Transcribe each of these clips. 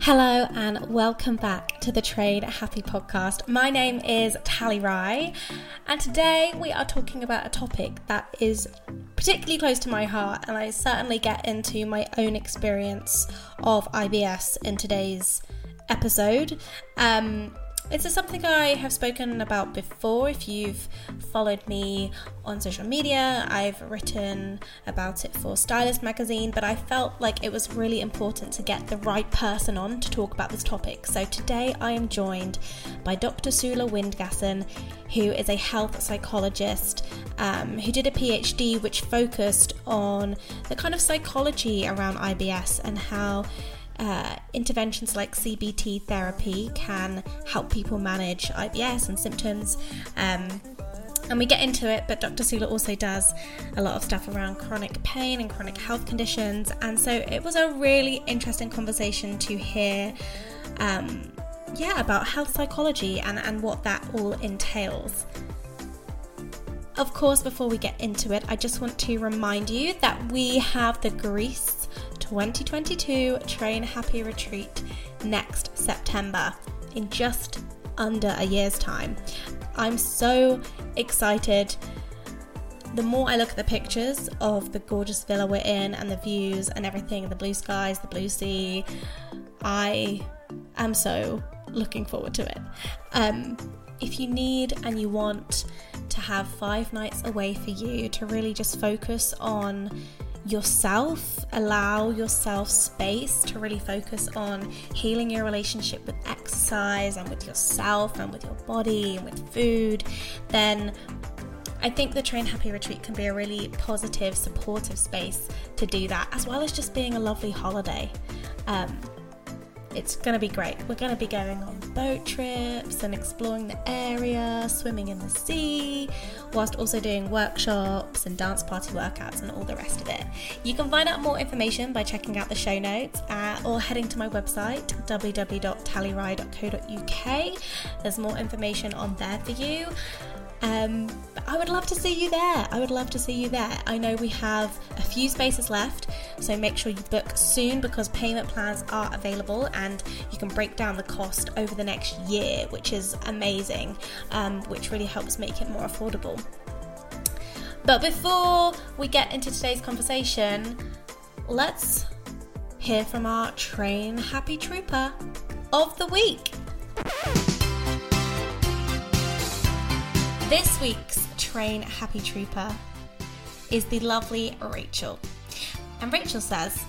Hello and welcome back to the Train Happy podcast. My name is Tally Rye, and today we are talking about a topic that is particularly close to my heart, and I certainly get into my own experience of IBS in today's episode. Um, is something I have spoken about before. If you've followed me on social media, I've written about it for Stylist magazine, but I felt like it was really important to get the right person on to talk about this topic. So today I am joined by Dr. Sula Windgassen, who is a health psychologist um, who did a PhD which focused on the kind of psychology around IBS and how uh, interventions like CBT therapy can help people manage IBS and symptoms. Um, and we get into it, but Dr. Sula also does a lot of stuff around chronic pain and chronic health conditions. And so it was a really interesting conversation to hear, um, yeah, about health psychology and, and what that all entails. Of course, before we get into it, I just want to remind you that we have the Greece 2022 Train Happy Retreat next September in just under a year's time. I'm so excited. The more I look at the pictures of the gorgeous villa we're in and the views and everything, the blue skies, the blue sea, I am so looking forward to it. Um, if you need and you want to have five nights away for you to really just focus on yourself, allow yourself space to really focus on healing your relationship with exercise and with yourself and with your body and with food, then I think the Train Happy Retreat can be a really positive, supportive space to do that, as well as just being a lovely holiday. Um, it's going to be great. We're going to be going on boat trips and exploring the area, swimming in the sea, whilst also doing workshops and dance party workouts and all the rest of it. You can find out more information by checking out the show notes uh, or heading to my website www.tallyrye.co.uk. There's more information on there for you. Um, I would love to see you there. I would love to see you there. I know we have a few spaces left, so make sure you book soon because payment plans are available and you can break down the cost over the next year, which is amazing, um, which really helps make it more affordable. But before we get into today's conversation, let's hear from our train happy trooper of the week. This week's Train Happy Trooper is the lovely Rachel. And Rachel says,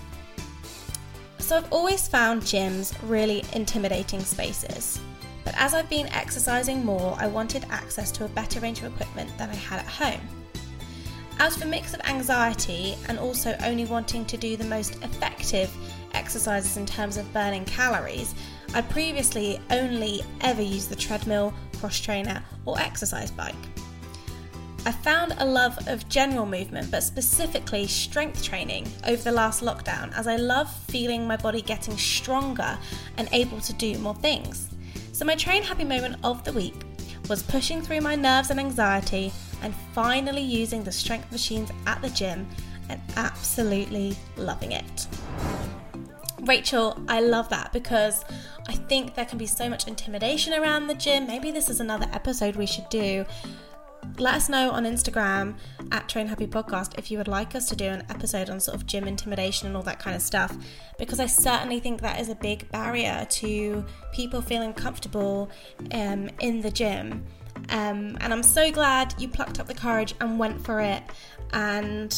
So I've always found gyms really intimidating spaces. But as I've been exercising more, I wanted access to a better range of equipment than I had at home. Out of a mix of anxiety and also only wanting to do the most effective exercises in terms of burning calories, I previously only ever used the treadmill, cross trainer, or exercise bike. I found a love of general movement, but specifically strength training over the last lockdown as I love feeling my body getting stronger and able to do more things. So, my train happy moment of the week was pushing through my nerves and anxiety and finally using the strength machines at the gym and absolutely loving it. Rachel, I love that because I think there can be so much intimidation around the gym. Maybe this is another episode we should do. Let us know on Instagram at Train Happy Podcast if you would like us to do an episode on sort of gym intimidation and all that kind of stuff, because I certainly think that is a big barrier to people feeling comfortable um, in the gym. Um, and I'm so glad you plucked up the courage and went for it. And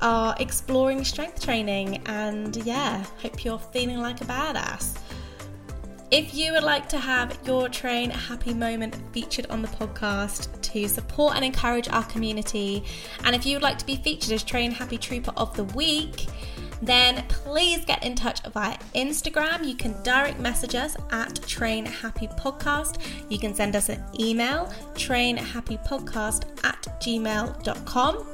are exploring strength training. And yeah, hope you're feeling like a badass. If you would like to have your Train Happy moment featured on the podcast to support and encourage our community, and if you would like to be featured as Train Happy Trooper of the Week, then please get in touch via Instagram. You can direct message us at Train Happy Podcast. You can send us an email, trainhappypodcast at gmail.com.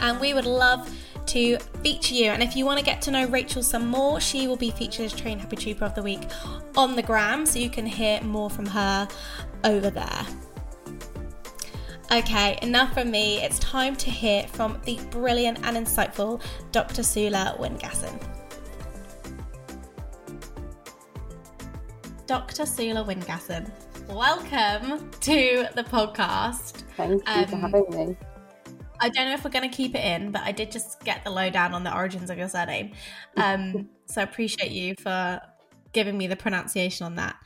And we would love to feature you. And if you want to get to know Rachel some more, she will be featured as Train Happy Trooper of the Week on the gram, so you can hear more from her over there. Okay, enough from me. It's time to hear from the brilliant and insightful Dr. Sula Windgassen. Dr. Sula Windgassen, welcome to the podcast. Thank you um, for having me. I don't know if we're going to keep it in, but I did just get the lowdown on the origins of your surname. Um, so I appreciate you for giving me the pronunciation on that.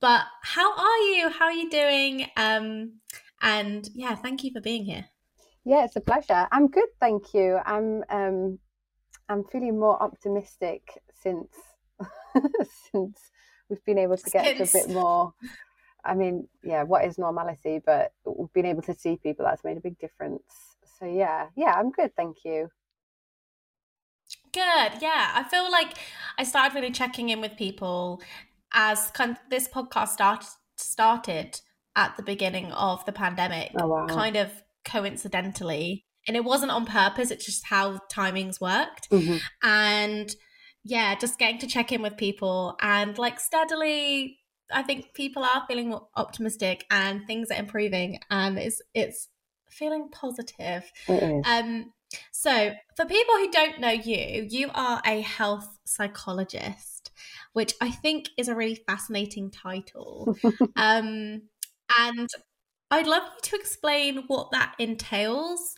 But how are you? How are you doing? Um, and yeah, thank you for being here. Yeah, it's a pleasure. I'm good, thank you. I'm um, I'm feeling more optimistic since since we've been able to get since... to a bit more. I mean, yeah, what is normality? But we've been able to see people that's made a big difference. So yeah, yeah, I'm good, thank you. Good. Yeah, I feel like I started really checking in with people as of this podcast start, started at the beginning of the pandemic, oh, wow. kind of coincidentally. And it wasn't on purpose, it's just how timings worked. Mm-hmm. And yeah, just getting to check in with people and like steadily I think people are feeling more optimistic and things are improving and it's it's feeling positive. Um so for people who don't know you, you are a health psychologist, which I think is a really fascinating title. um and I'd love you to explain what that entails,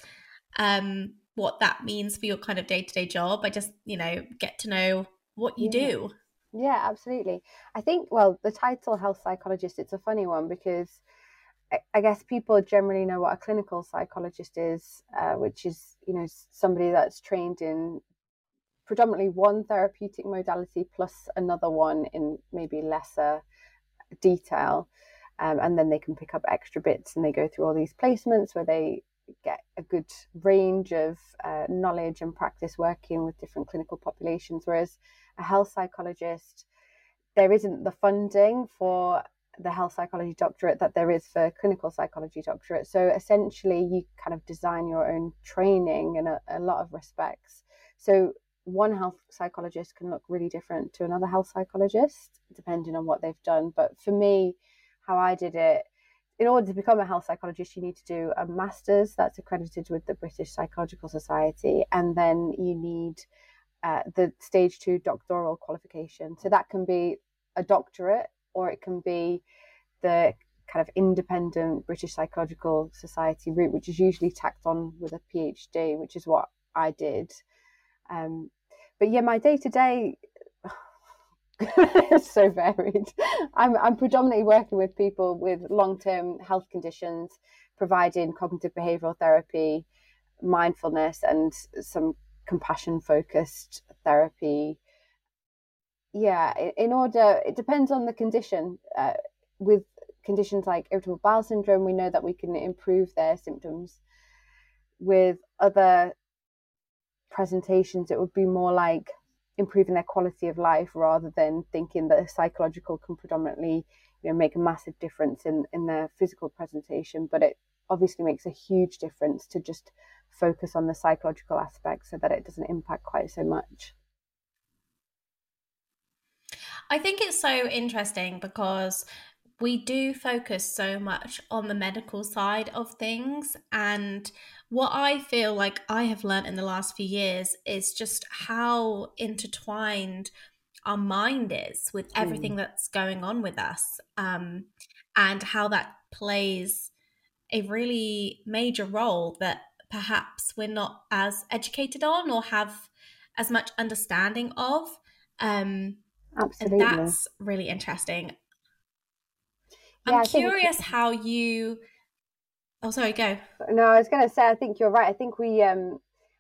um, what that means for your kind of day to day job. I just, you know, get to know what you yeah. do. Yeah, absolutely. I think, well, the title health psychologist, it's a funny one because I guess people generally know what a clinical psychologist is, uh, which is, you know, somebody that's trained in predominantly one therapeutic modality plus another one in maybe lesser detail um, and then they can pick up extra bits and they go through all these placements where they get a good range of uh, knowledge and practice working with different clinical populations whereas a health psychologist there isn't the funding for the health psychology doctorate that there is for clinical psychology doctorate so essentially you kind of design your own training in a, a lot of respects so one health psychologist can look really different to another health psychologist depending on what they've done but for me how I did it. In order to become a health psychologist, you need to do a master's that's accredited with the British Psychological Society, and then you need uh, the stage two doctoral qualification. So that can be a doctorate, or it can be the kind of independent British Psychological Society route, which is usually tacked on with a PhD, which is what I did. Um, but yeah, my day to day is so varied. I'm, I'm predominantly working with people with long term health conditions, providing cognitive behavioral therapy, mindfulness, and some compassion focused therapy. Yeah, in order, it depends on the condition. Uh, with conditions like irritable bowel syndrome, we know that we can improve their symptoms. With other presentations, it would be more like improving their quality of life rather than thinking that psychological can predominantly you know make a massive difference in in their physical presentation but it obviously makes a huge difference to just focus on the psychological aspect so that it doesn't impact quite so much I think it's so interesting because we do focus so much on the medical side of things and what I feel like I have learned in the last few years is just how intertwined our mind is with everything mm. that's going on with us um, and how that plays a really major role that perhaps we're not as educated on or have as much understanding of. Um, Absolutely. And that's really interesting. I'm curious how you Oh, sorry, go. No, I was going to say, I think you're right. I think we um,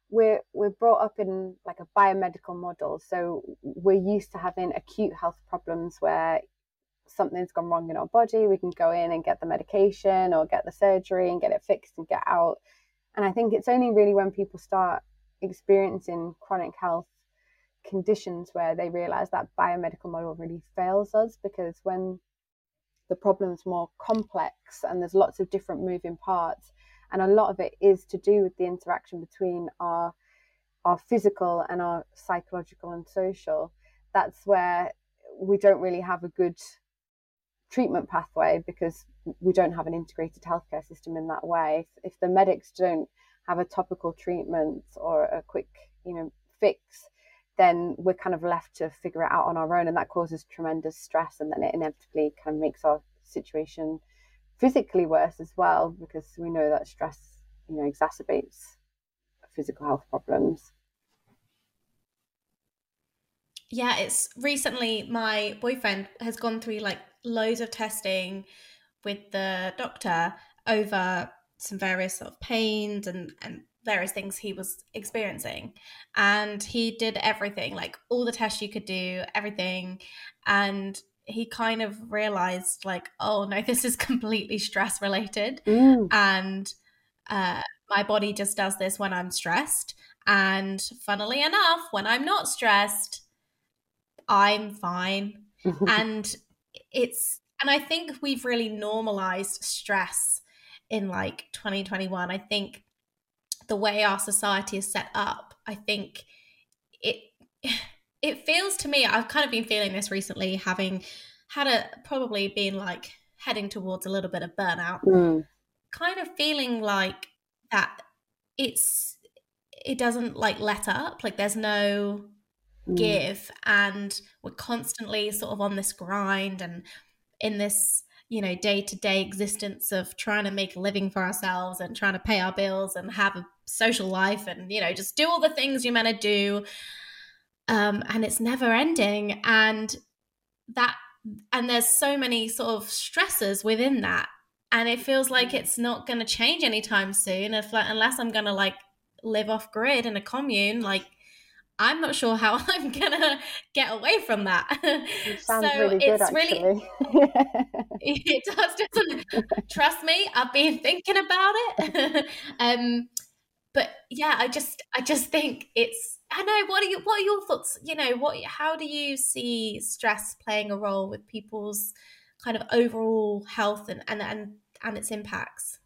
we're we're brought up in like a biomedical model, so we're used to having acute health problems where something's gone wrong in our body. We can go in and get the medication or get the surgery and get it fixed and get out. And I think it's only really when people start experiencing chronic health conditions where they realize that biomedical model really fails us because when the problem's more complex and there's lots of different moving parts and a lot of it is to do with the interaction between our our physical and our psychological and social that's where we don't really have a good treatment pathway because we don't have an integrated healthcare system in that way. If, if the medics don't have a topical treatment or a quick you know fix then we're kind of left to figure it out on our own and that causes tremendous stress and then it inevitably kind of makes our situation physically worse as well because we know that stress you know exacerbates physical health problems. Yeah it's recently my boyfriend has gone through like loads of testing with the doctor over some various sort of pains and and various things he was experiencing. And he did everything like all the tests you could do everything. And he kind of realized like oh no this is completely stress related mm. and uh, my body just does this when i'm stressed. And funnily enough when i'm not stressed i'm fine. And it's and i think we've really normalized stress in like 2021 i think the way our society is set up, I think it it feels to me I've kind of been feeling this recently having had a probably been like heading towards a little bit of burnout. Mm. Kind of feeling like that it's it doesn't like let up, like there's no mm. give and we're constantly sort of on this grind and in this you know day to day existence of trying to make a living for ourselves and trying to pay our bills and have a social life and you know just do all the things you're meant to do. Um, and it's never ending. And that and there's so many sort of stresses within that. And it feels like it's not going to change anytime soon if unless i'm going to like live off grid in a commune like I'm not sure how I'm gonna get away from that. It sounds so really good, it's actually. really it does doesn't trust me. I've been thinking about it. um, but yeah, I just I just think it's I know what are you what are your thoughts? You know, what how do you see stress playing a role with people's kind of overall health and and and, and its impacts?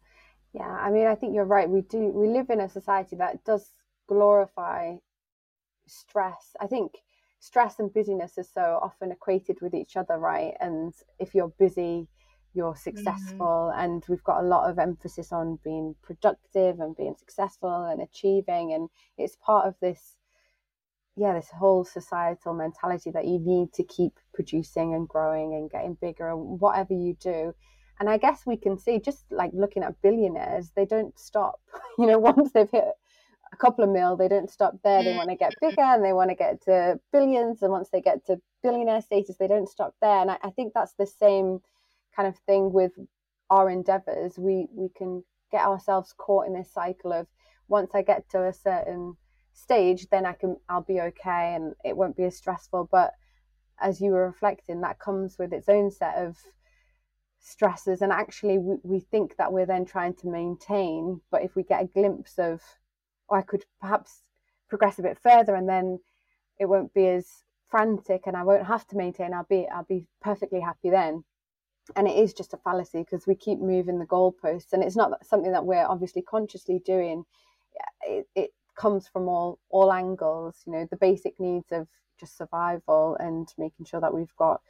Yeah, I mean, I think you're right. We do we live in a society that does glorify stress. I think stress and busyness is so often equated with each other, right? And if you're busy, you're successful. Mm-hmm. And we've got a lot of emphasis on being productive and being successful and achieving. And it's part of this, yeah, this whole societal mentality that you need to keep producing and growing and getting bigger and whatever you do. And I guess we can see just like looking at billionaires, they don't stop. You know, once they've hit a couple of mil, they don't stop there. They mm. want to get bigger and they want to get to billions. And once they get to billionaire status, they don't stop there. And I, I think that's the same kind of thing with our endeavors. We we can get ourselves caught in this cycle of once I get to a certain stage, then I can I'll be okay and it won't be as stressful. But as you were reflecting, that comes with its own set of stresses and actually we, we think that we're then trying to maintain but if we get a glimpse of I could perhaps progress a bit further and then it won't be as frantic and I won't have to maintain. I'll be I'll be perfectly happy then. And it is just a fallacy because we keep moving the goalposts and it's not something that we're obviously consciously doing. It, it comes from all all angles, you know, the basic needs of just survival and making sure that we've got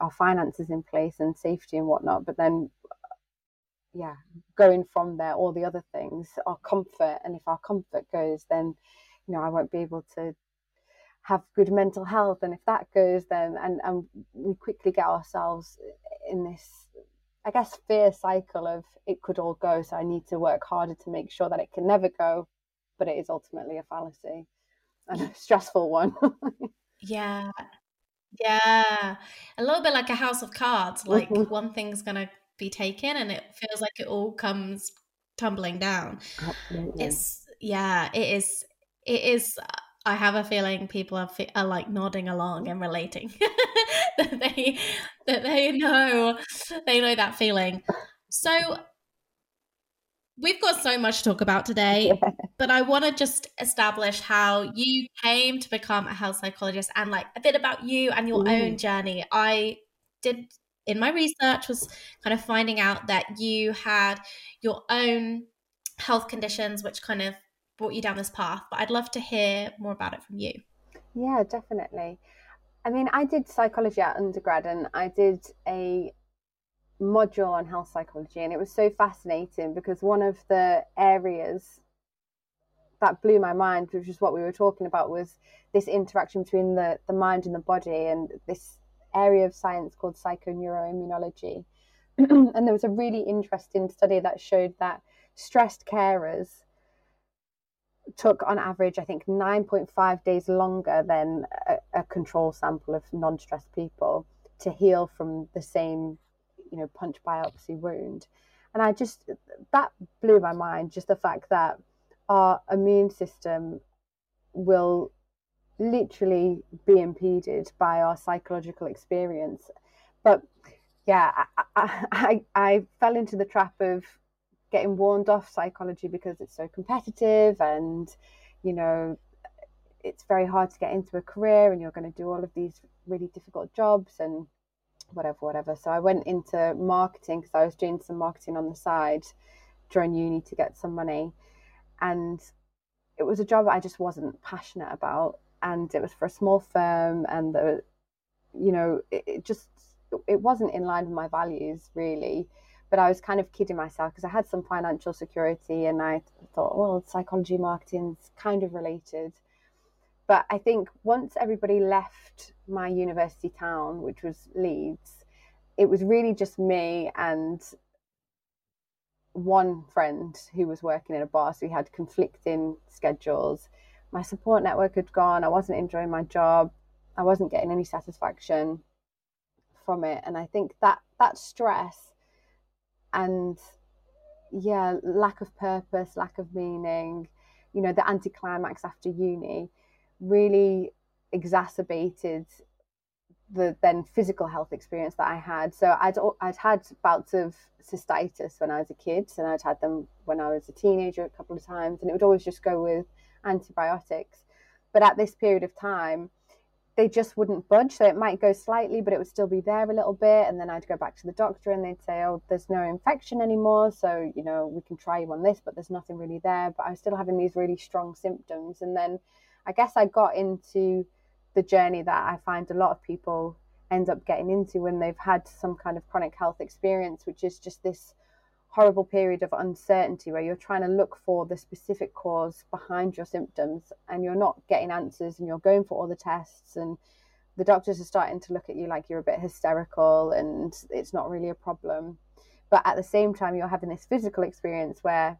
our finances in place and safety and whatnot. But then yeah, going from there, all the other things, our comfort. And if our comfort goes, then, you know, I won't be able to have good mental health. And if that goes, then, and, and we quickly get ourselves in this, I guess, fear cycle of it could all go. So I need to work harder to make sure that it can never go. But it is ultimately a fallacy and a stressful one. yeah. Yeah. A little bit like a house of cards. Like mm-hmm. one thing's going to be taken and it feels like it all comes tumbling down Absolutely. it's yeah it is it is i have a feeling people are, are like nodding along and relating that they that they know they know that feeling so we've got so much to talk about today yeah. but I want to just establish how you came to become a health psychologist and like a bit about you and your Ooh. own journey. I did in my research was kind of finding out that you had your own health conditions which kind of brought you down this path, but I'd love to hear more about it from you. Yeah, definitely. I mean, I did psychology at undergrad and I did a module on health psychology, and it was so fascinating because one of the areas that blew my mind, which is what we were talking about, was this interaction between the, the mind and the body, and this area of science called psychoneuroimmunology. and there was a really interesting study that showed that stressed carers took on average, I think, 9.5 days longer than a, a control sample of non stressed people to heal from the same, you know, punch biopsy wound. And I just, that blew my mind, just the fact that our immune system will literally be impeded by our psychological experience. But yeah, I, I, I fell into the trap of getting warned off psychology because it's so competitive and you know it's very hard to get into a career and you're going to do all of these really difficult jobs and whatever whatever. So i went into marketing because i was doing some marketing on the side during uni to get some money. And it was a job i just wasn't passionate about and it was for a small firm and the you know it, it just it wasn't in line with my values really but I was kind of kidding myself because I had some financial security and I thought, well, psychology marketing's kind of related. But I think once everybody left my university town, which was Leeds, it was really just me and one friend who was working in a bar. So we had conflicting schedules. My support network had gone. I wasn't enjoying my job. I wasn't getting any satisfaction from it. And I think that that stress and yeah, lack of purpose, lack of meaning, you know, the anticlimax after uni really exacerbated the then physical health experience that I had. So I'd I'd had bouts of cystitis when I was a kid, and I'd had them when I was a teenager a couple of times, and it would always just go with antibiotics. But at this period of time, they just wouldn't budge. So it might go slightly, but it would still be there a little bit. And then I'd go back to the doctor and they'd say, oh, there's no infection anymore. So, you know, we can try you on this, but there's nothing really there. But I was still having these really strong symptoms. And then I guess I got into the journey that I find a lot of people end up getting into when they've had some kind of chronic health experience, which is just this horrible period of uncertainty where you're trying to look for the specific cause behind your symptoms and you're not getting answers and you're going for all the tests and the doctors are starting to look at you like you're a bit hysterical and it's not really a problem. But at the same time you're having this physical experience where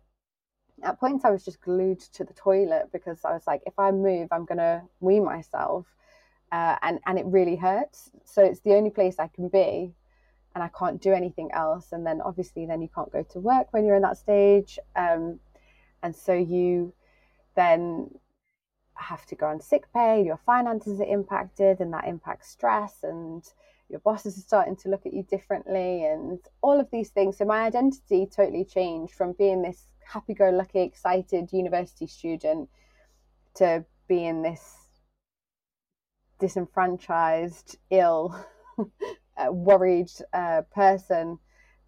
at points I was just glued to the toilet because I was like if I move I'm going to wee myself uh, and and it really hurts. So it's the only place I can be and I can't do anything else. And then obviously, then you can't go to work when you're in that stage. Um, and so you then have to go on sick pay, your finances are impacted, and that impacts stress, and your bosses are starting to look at you differently, and all of these things. So my identity totally changed from being this happy go lucky, excited university student to being this disenfranchised, ill a worried uh, person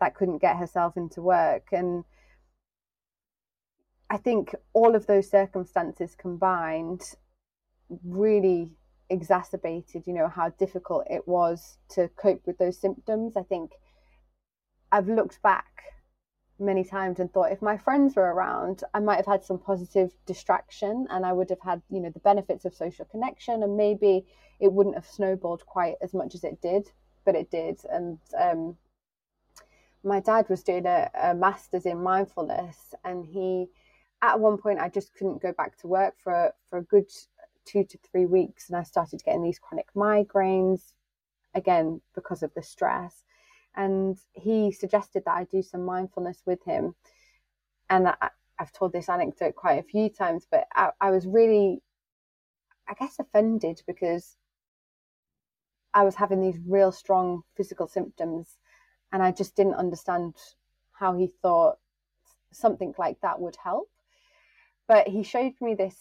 that couldn't get herself into work. And I think all of those circumstances combined really exacerbated, you know, how difficult it was to cope with those symptoms. I think I've looked back many times and thought if my friends were around, I might have had some positive distraction and I would have had, you know, the benefits of social connection and maybe it wouldn't have snowballed quite as much as it did but it did. And um, my dad was doing a, a master's in mindfulness, and he, at one point, I just couldn't go back to work for for a good two to three weeks, and I started getting these chronic migraines again because of the stress. And he suggested that I do some mindfulness with him, and I, I've told this anecdote quite a few times, but I, I was really, I guess, offended because I was having these real strong physical symptoms, and I just didn't understand how he thought something like that would help. but he showed me this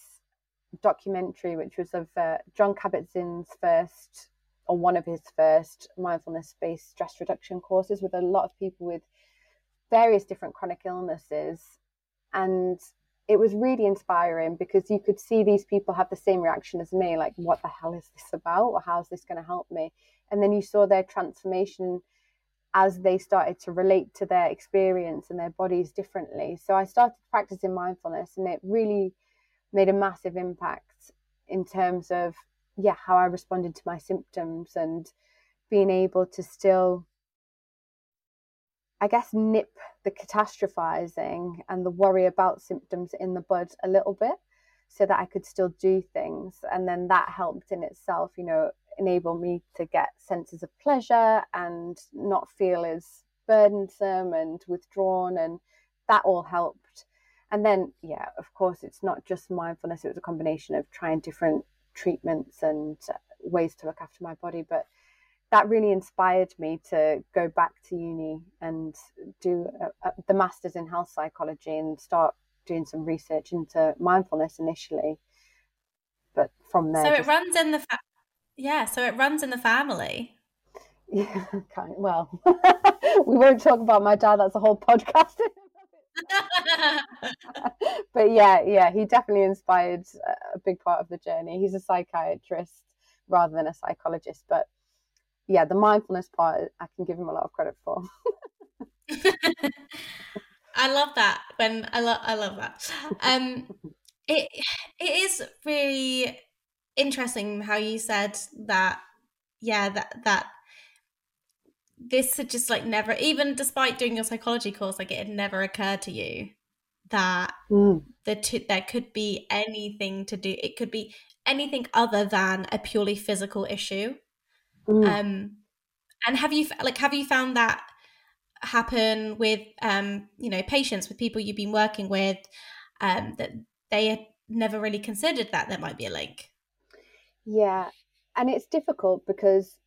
documentary, which was of uh, Jon Kabat-Zinn's first, or one of his first mindfulness-based stress reduction courses with a lot of people with various different chronic illnesses, and it was really inspiring because you could see these people have the same reaction as me, like, "What the hell is this about? Or how is this going to help me?" And then you saw their transformation as they started to relate to their experience and their bodies differently. So I started practicing mindfulness, and it really made a massive impact in terms of yeah how I responded to my symptoms and being able to still I guess nip the catastrophizing and the worry about symptoms in the bud a little bit so that I could still do things. And then that helped in itself you know enable me to get senses of pleasure and not feel as burdensome and withdrawn and that all helped. And then yeah of course it's not just mindfulness it was a combination of trying different treatments and ways to look after my body but that really inspired me to go back to uni and do a, a, the masters in health psychology and start doing some research into mindfulness initially. But from there so it runs in the fa- yeah so it runs in the family. Yeah kind of, well we won't talk about my dad that's a whole podcast but yeah, yeah, he definitely inspired a big part of the journey. He's a psychiatrist rather than a psychologist, but yeah, the mindfulness part I can give him a lot of credit for. I love that. When I love, I love that. Um, it it is really interesting how you said that. Yeah, that that this had just like never even despite doing your psychology course like it had never occurred to you that mm. the there could be anything to do it could be anything other than a purely physical issue mm. um and have you like have you found that happen with um you know patients with people you've been working with um that they had never really considered that there might be a link yeah and it's difficult because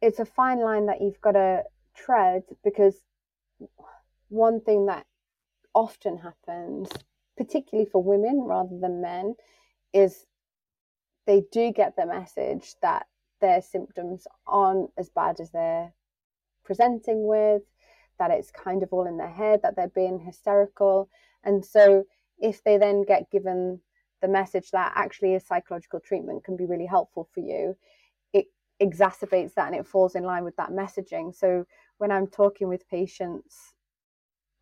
it's a fine line that you've got to tread because one thing that often happens, particularly for women rather than men, is they do get the message that their symptoms aren't as bad as they're presenting with, that it's kind of all in their head, that they're being hysterical. And so if they then get given the message that actually a psychological treatment can be really helpful for you, it exacerbates that and it falls in line with that messaging. So when I'm talking with patients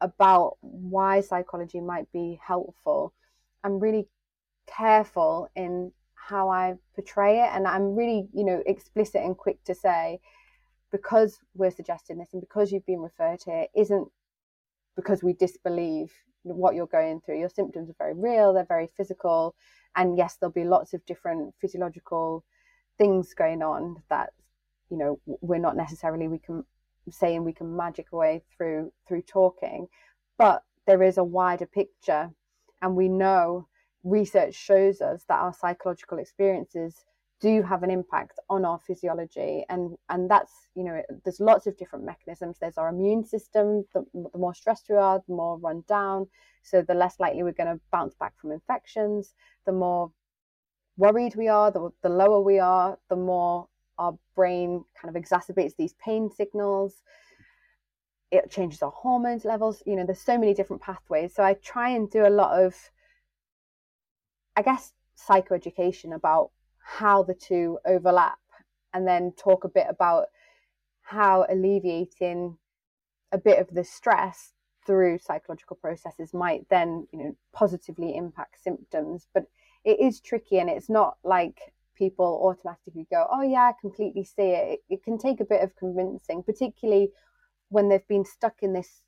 about why psychology might be helpful, I'm really careful in how I portray it and I'm really, you know, explicit and quick to say because we're suggesting this and because you've been referred to here isn't because we disbelieve what you're going through. Your symptoms are very real, they're very physical, and yes, there'll be lots of different physiological things going on that you know we're not necessarily we can saying we can magic away through through talking but there is a wider picture and we know research shows us that our psychological experiences do have an impact on our physiology and and that's you know there's lots of different mechanisms there's our immune system the, the more stressed we are the more run down so the less likely we're going to bounce back from infections the more worried we are, the, the lower we are, the more our brain kind of exacerbates these pain signals. It changes our hormones levels. You know, there's so many different pathways. So I try and do a lot of, I guess, psychoeducation about how the two overlap and then talk a bit about how alleviating a bit of the stress through psychological processes might then you know positively impact symptoms but it is tricky and it's not like people automatically go, oh, yeah, I completely see it. it. It can take a bit of convincing, particularly when they've been stuck in this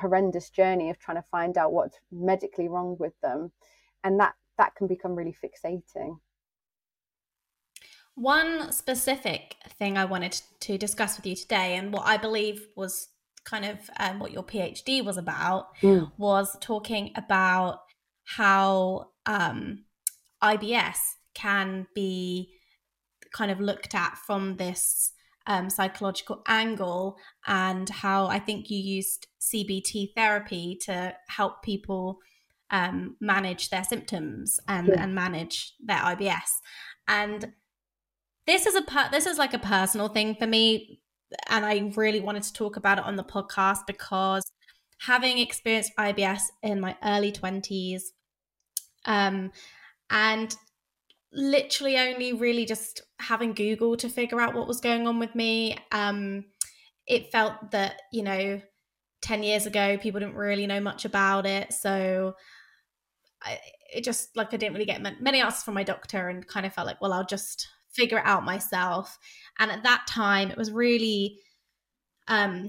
horrendous journey of trying to find out what's medically wrong with them. And that, that can become really fixating. One specific thing I wanted to discuss with you today, and what I believe was kind of um, what your PhD was about, mm. was talking about how um, IBS can be kind of looked at from this um, psychological angle and how I think you used CBT therapy to help people um, manage their symptoms and, yeah. and manage their IBS. And this is a per- this is like a personal thing for me, and I really wanted to talk about it on the podcast because having experienced IBS in my early twenties, um, and literally only really just having Google to figure out what was going on with me. Um, it felt that you know 10 years ago people didn't really know much about it so It just like i didn't really get many answers from my doctor and kind of felt like well i'll just figure it out myself. And at that time it was really um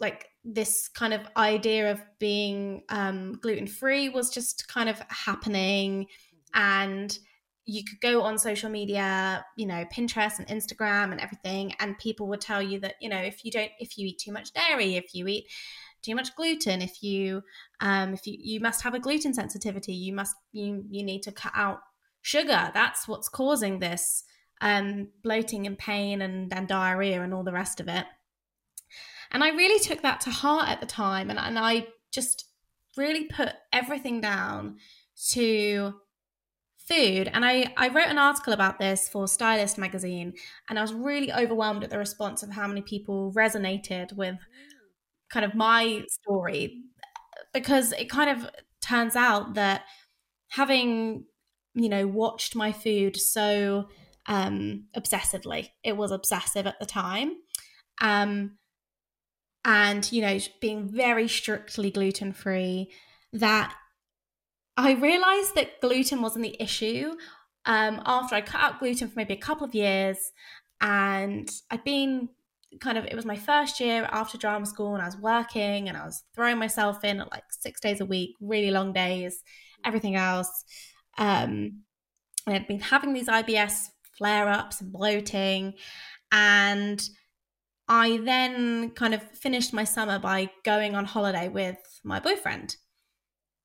like this kind of idea of being um gluten free was just kind of happening. And you could go on social media, you know, Pinterest and Instagram and everything, and people would tell you that, you know, if you don't, if you eat too much dairy, if you eat too much gluten, if you, um, if you, you must have a gluten sensitivity, you must, you, you need to cut out sugar. That's what's causing this um, bloating and pain and, and diarrhea and all the rest of it. And I really took that to heart at the time, and, and I just really put everything down to food. And I, I wrote an article about this for Stylist magazine, and I was really overwhelmed at the response of how many people resonated with kind of my story because it kind of turns out that having, you know, watched my food so um, obsessively, it was obsessive at the time. Um, and, you know, being very strictly gluten free, that I realized that gluten wasn't the issue um, after I cut out gluten for maybe a couple of years. And I'd been kind of, it was my first year after drama school, and I was working and I was throwing myself in at like six days a week, really long days, everything else. Um, I had been having these IBS flare ups and bloating. And I then kind of finished my summer by going on holiday with my boyfriend.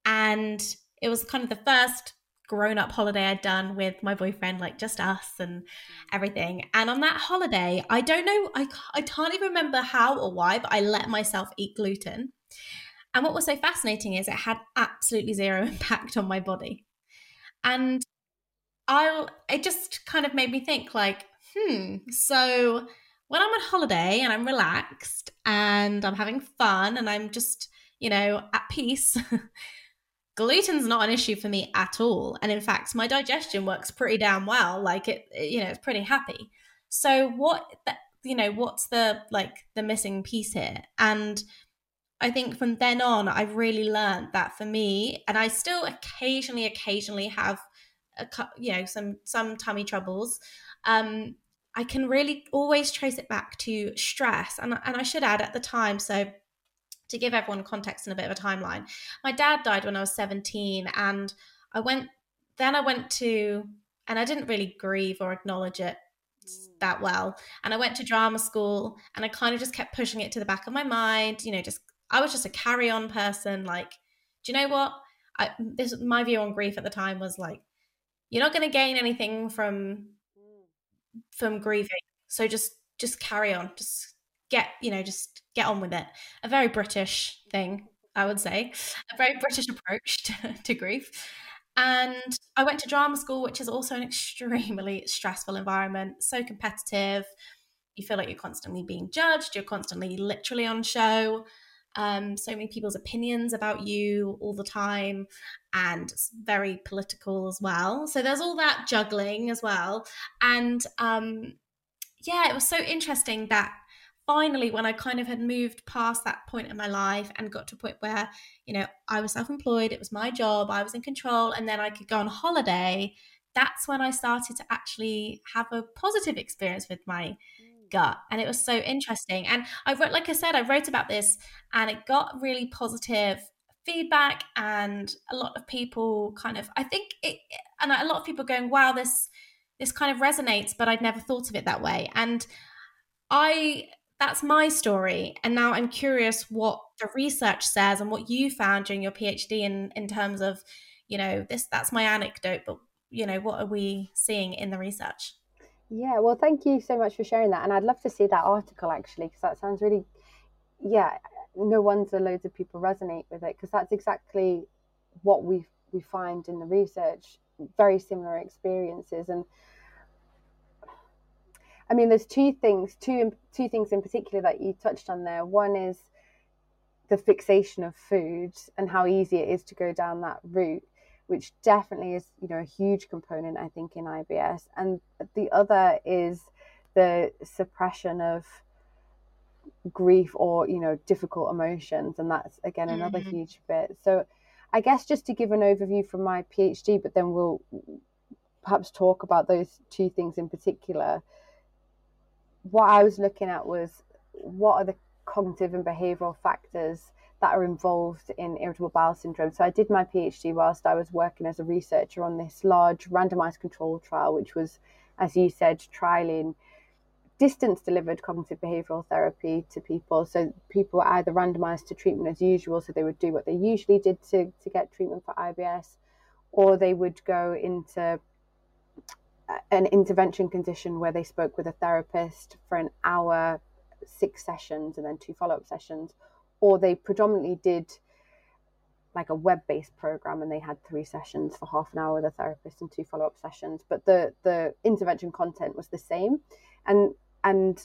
And it was kind of the first grown up holiday I'd done with my boyfriend, like just us and everything. And on that holiday, I don't know, I, I can't even remember how or why, but I let myself eat gluten. And what was so fascinating is it had absolutely zero impact on my body. And I'll, it just kind of made me think, like, hmm, so when I'm on holiday and I'm relaxed and I'm having fun and I'm just, you know, at peace. gluten's not an issue for me at all. And in fact my digestion works pretty damn well. Like it you know it's pretty happy. So what you know what's the like the missing piece here? And i think from then on i've really learned that for me and i still occasionally occasionally have a you know some some tummy troubles um i can really always trace it back to stress. And, and i should add at the time so to give everyone context and a bit of a timeline, my dad died when I was 17, and I went, then I went to, and I didn't really grieve or acknowledge it mm. that well. And I went to drama school, and I kind of just kept pushing it to the back of my mind, you know, just, I was just a carry on person. Like, do you know what? I, this, my view on grief at the time was like, you're not going to gain anything from, mm. from grieving. So just, just carry on, just get, you know, just get on with it. A very British thing, I would say, a very British approach to, to grief. And I went to drama school, which is also an extremely stressful environment, so competitive. You feel like you're constantly being judged, you're constantly literally on show. Um, so many people's opinions about you all the time, and very political as well. So there's all that juggling as well. And um, yeah, it was so interesting that finally, when I kind of had moved past that point in my life and got to a point where, you know, I was self employed, it was my job, I was in control, and then I could go on holiday, that's when I started to actually have a positive experience with my mm. gut. And it was so interesting. And I wrote, like I said, I wrote about this and it got really positive feedback and a lot of people kind of i think it and a lot of people going wow this this kind of resonates but i'd never thought of it that way and i that's my story. And now I'm curious what the research says and what you found during your PhD in, in terms of, you know, this that's my anecdote, but you know, what are we seeing in the research? Yeah, well, thank you so much for sharing that. And I'd love to see that article actually, because that sounds really, yeah, no wonder loads of people resonate with it, because that's exactly what we we find in the research very similar experiences and I mean, there's two things, two two things in particular that you touched on there. One is the fixation of food and how easy it is to go down that route, which definitely is, you know, a huge component, I think, in IBS. And the other is the suppression of grief or, you know, difficult emotions. And that's, again, another mm-hmm. huge bit. So I guess just to give an overview from my PhD, but then we'll perhaps talk about those two things in particular. What I was looking at was what are the cognitive and behavioral factors that are involved in irritable bowel syndrome. So I did my PhD whilst I was working as a researcher on this large randomized control trial, which was, as you said, trialing distance delivered cognitive behavioral therapy to people. So people were either randomized to treatment as usual, so they would do what they usually did to, to get treatment for IBS, or they would go into an intervention condition where they spoke with a therapist for an hour six sessions and then two follow up sessions, or they predominantly did like a web based program and they had three sessions for half an hour with a therapist and two follow up sessions. But the the intervention content was the same, and and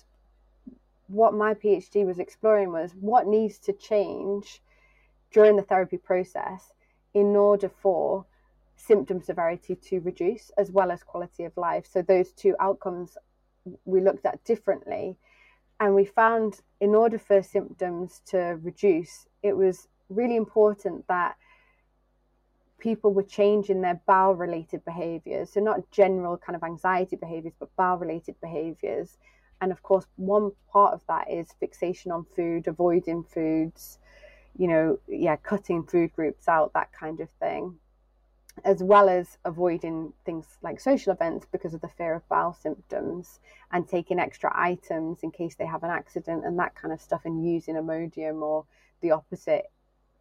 what my PhD was exploring was what needs to change during the therapy process in order for symptom severity to reduce as well as quality of life. So those two outcomes we looked at differently and we found in order for symptoms to reduce, it was really important that people were changing their bowel related behaviors. So, not general kind of anxiety behaviors, but bowel related behaviors. And of course, one part of that is fixation on food, avoiding foods, you know, yeah, cutting food groups out, that kind of thing as well as avoiding things like social events because of the fear of bowel symptoms and taking extra items in case they have an accident and that kind of stuff and using Imodium or the opposite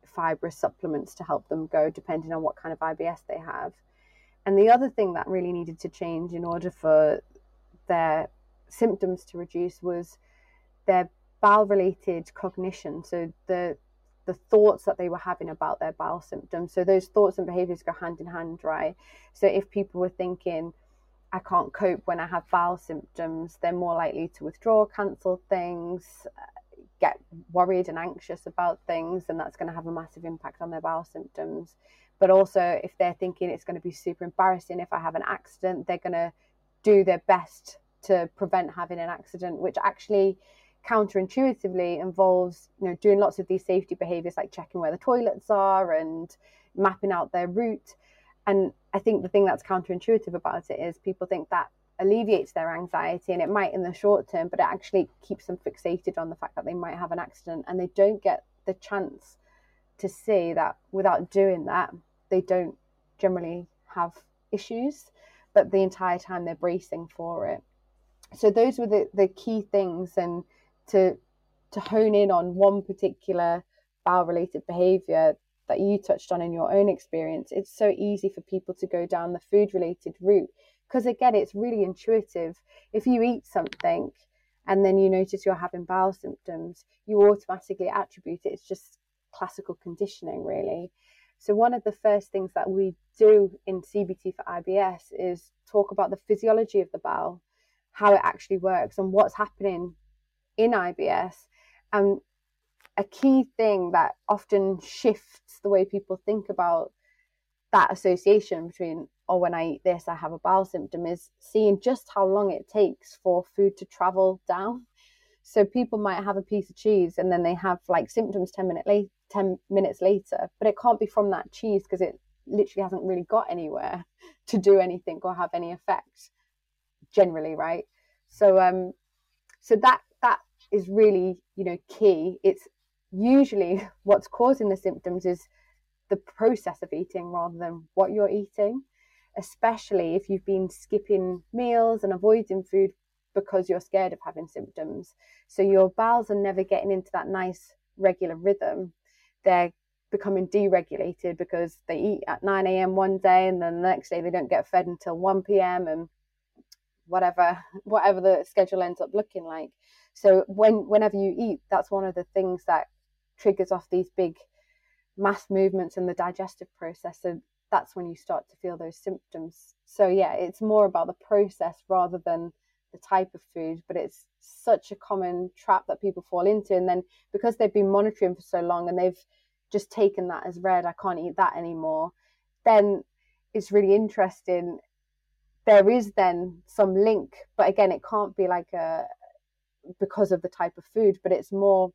fibrous supplements to help them go depending on what kind of IBS they have. And the other thing that really needed to change in order for their symptoms to reduce was their bowel related cognition. So the the thoughts that they were having about their bowel symptoms. So those thoughts and behaviors go hand in hand, right? So if people were thinking, I can't cope when I have bowel symptoms, they're more likely to withdraw, cancel things, get worried and anxious about things, and that's going to have a massive impact on their bowel symptoms. But also, if they're thinking it's going to be super embarrassing if I have an accident, they're going to do their best to prevent having an accident, which actually counterintuitively involves you know doing lots of these safety behaviors like checking where the toilets are and mapping out their route. And i think the thing that's counterintuitive about it is people think that alleviates their anxiety and it might in the short term but it actually keeps them fixated on the fact that they might have an accident and they don't get the chance to see that without doing that they don't generally have issues but the entire time they're bracing for it. So those were the, the key things and to to hone in on one particular bowel related behavior that you touched on in your own experience it's so easy for people to go down the food related route. Because again it's really intuitive. If you eat something and then you notice you're having bowel symptoms you automatically attribute it it's just classical conditioning really. So one of the first things that we do in cbt for ibs is talk about the physiology of the bowel how it actually works and what's happening in IBS. And a key thing that often shifts the way people think about that association between, oh, when I eat this, I have a bowel symptom, is seeing just how long it takes for food to travel down. So people might have a piece of cheese and then they have like symptoms 10 minute late, 10 minutes later, but it can't be from that cheese because it literally hasn't really got anywhere to do anything or have any effect generally, right? So um so that that is really you know key it's usually what's causing the symptoms is the process of eating rather than what you're eating especially if you've been skipping meals and avoiding food because you're scared of having symptoms so your bowels are never getting into that nice regular rhythm they're becoming deregulated because they eat at 9 a.m. one day and then the next day they don't get fed until 1 p.m. and whatever whatever the schedule ends up looking like so when whenever you eat, that's one of the things that triggers off these big mass movements in the digestive process. So that's when you start to feel those symptoms. So yeah, it's more about the process rather than the type of food, but it's such a common trap that people fall into. And then because they've been monitoring for so long and they've just taken that as read, I can't eat that anymore, then it's really interesting. There is then some link, but again, it can't be like a because of the type of food, but it's more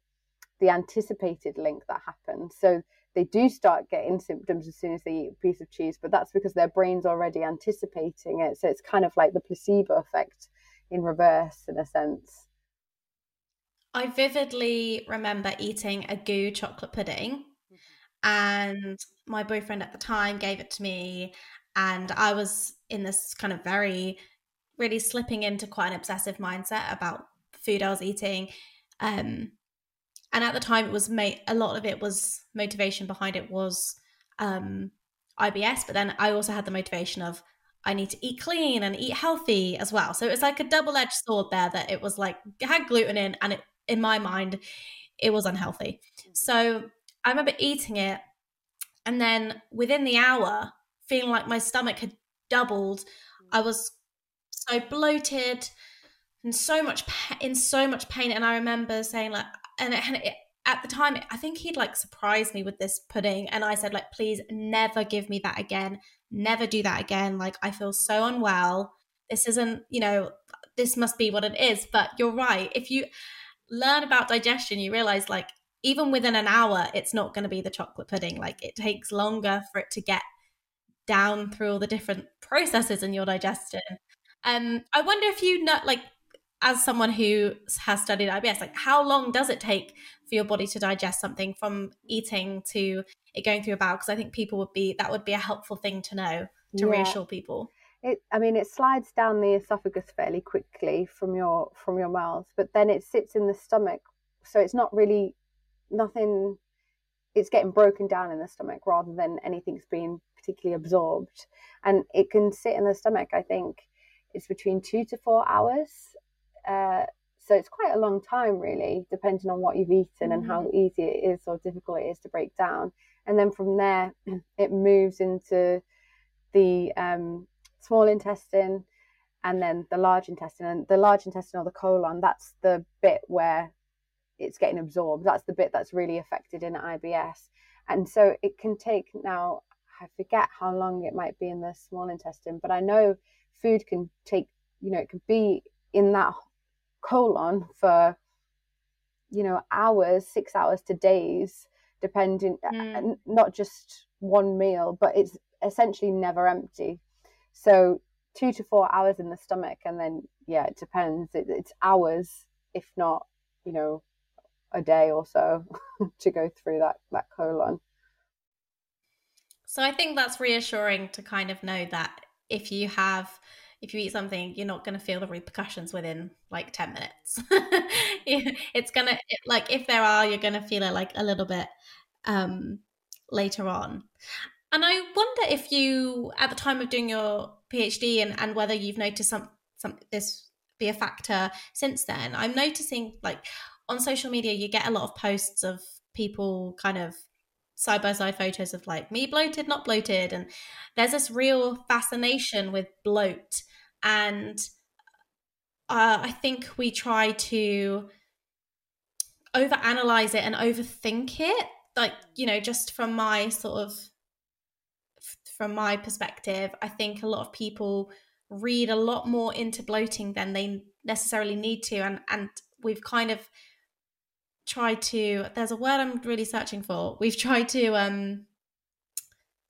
the anticipated link that happens. So they do start getting symptoms as soon as they eat a piece of cheese, but that's because their brain's already anticipating it. So it's kind of like the placebo effect in reverse, in a sense. I vividly remember eating a goo chocolate pudding, mm-hmm. and my boyfriend at the time gave it to me, and I was in this kind of very, really slipping into quite an obsessive mindset about food I was eating. Um, and at the time, it was made a lot of it was motivation behind it was um, IBS, but then I also had the motivation of I need to eat clean and eat healthy as well. So it was like a double edged sword there that it was like it had gluten in, and it, in my mind, it was unhealthy. So I remember eating it, and then within the hour, feeling like my stomach had doubled. I was so bloated and so much in so much pain. And i remember saying like and, it, and it, at the time i think he'd like surprised me with this pudding. And i said like please never give me that again. Never do that again. Like i feel so unwell. This isn't you know this must be what it is. But you're right. If you learn about digestion you realize like even within an hour it's not going to be the chocolate pudding. Like it takes longer for it to get down through all the different processes in your digestion. Um i wonder if you know like as someone who has studied IBS, like how long does it take for your body to digest something from eating to it going through your bowel? Because I think people would be that would be a helpful thing to know to yeah. reassure people. It, I mean, it slides down the esophagus fairly quickly from your from your mouth, but then it sits in the stomach, so it's not really nothing. It's getting broken down in the stomach rather than anything's being particularly absorbed, and it can sit in the stomach. I think it's between two to four hours uh, so it's quite a long time, really, depending on what you've eaten and how mm-hmm. easy it is or difficult it is to break down. And then from there, it moves into the um, small intestine and then the large intestine. And the large intestine or the colon, that's the bit where it's getting absorbed. That's the bit that's really affected in IBS. And so it can take now, I forget how long it might be in the small intestine, but I know food can take, you know, it could be in that colon for you know hours six hours to days depending mm. not just one meal but it's essentially never empty. So two to four hours in the stomach and then yeah it depends. It, it's hours if not you know a day or so to go through that that colon. So i think that's reassuring to kind of know that if you have if you eat something, you're not going to feel the repercussions within like 10 minutes. it's going to, like, if there are, you're going to feel it like a little bit um, later on. And I wonder if you, at the time of doing your PhD, and, and whether you've noticed some, some this be a factor since then. I'm noticing like on social media, you get a lot of posts of people kind of side by side photos of like me bloated, not bloated. And there's this real fascination with bloat. And uh, I think we try to overanalyze it and overthink it. Like, you know, just from my sort of from my perspective, I think a lot of people read a lot more into bloating than they necessarily need to. And and we've kind of tried to there's a word I'm really searching for. We've tried to um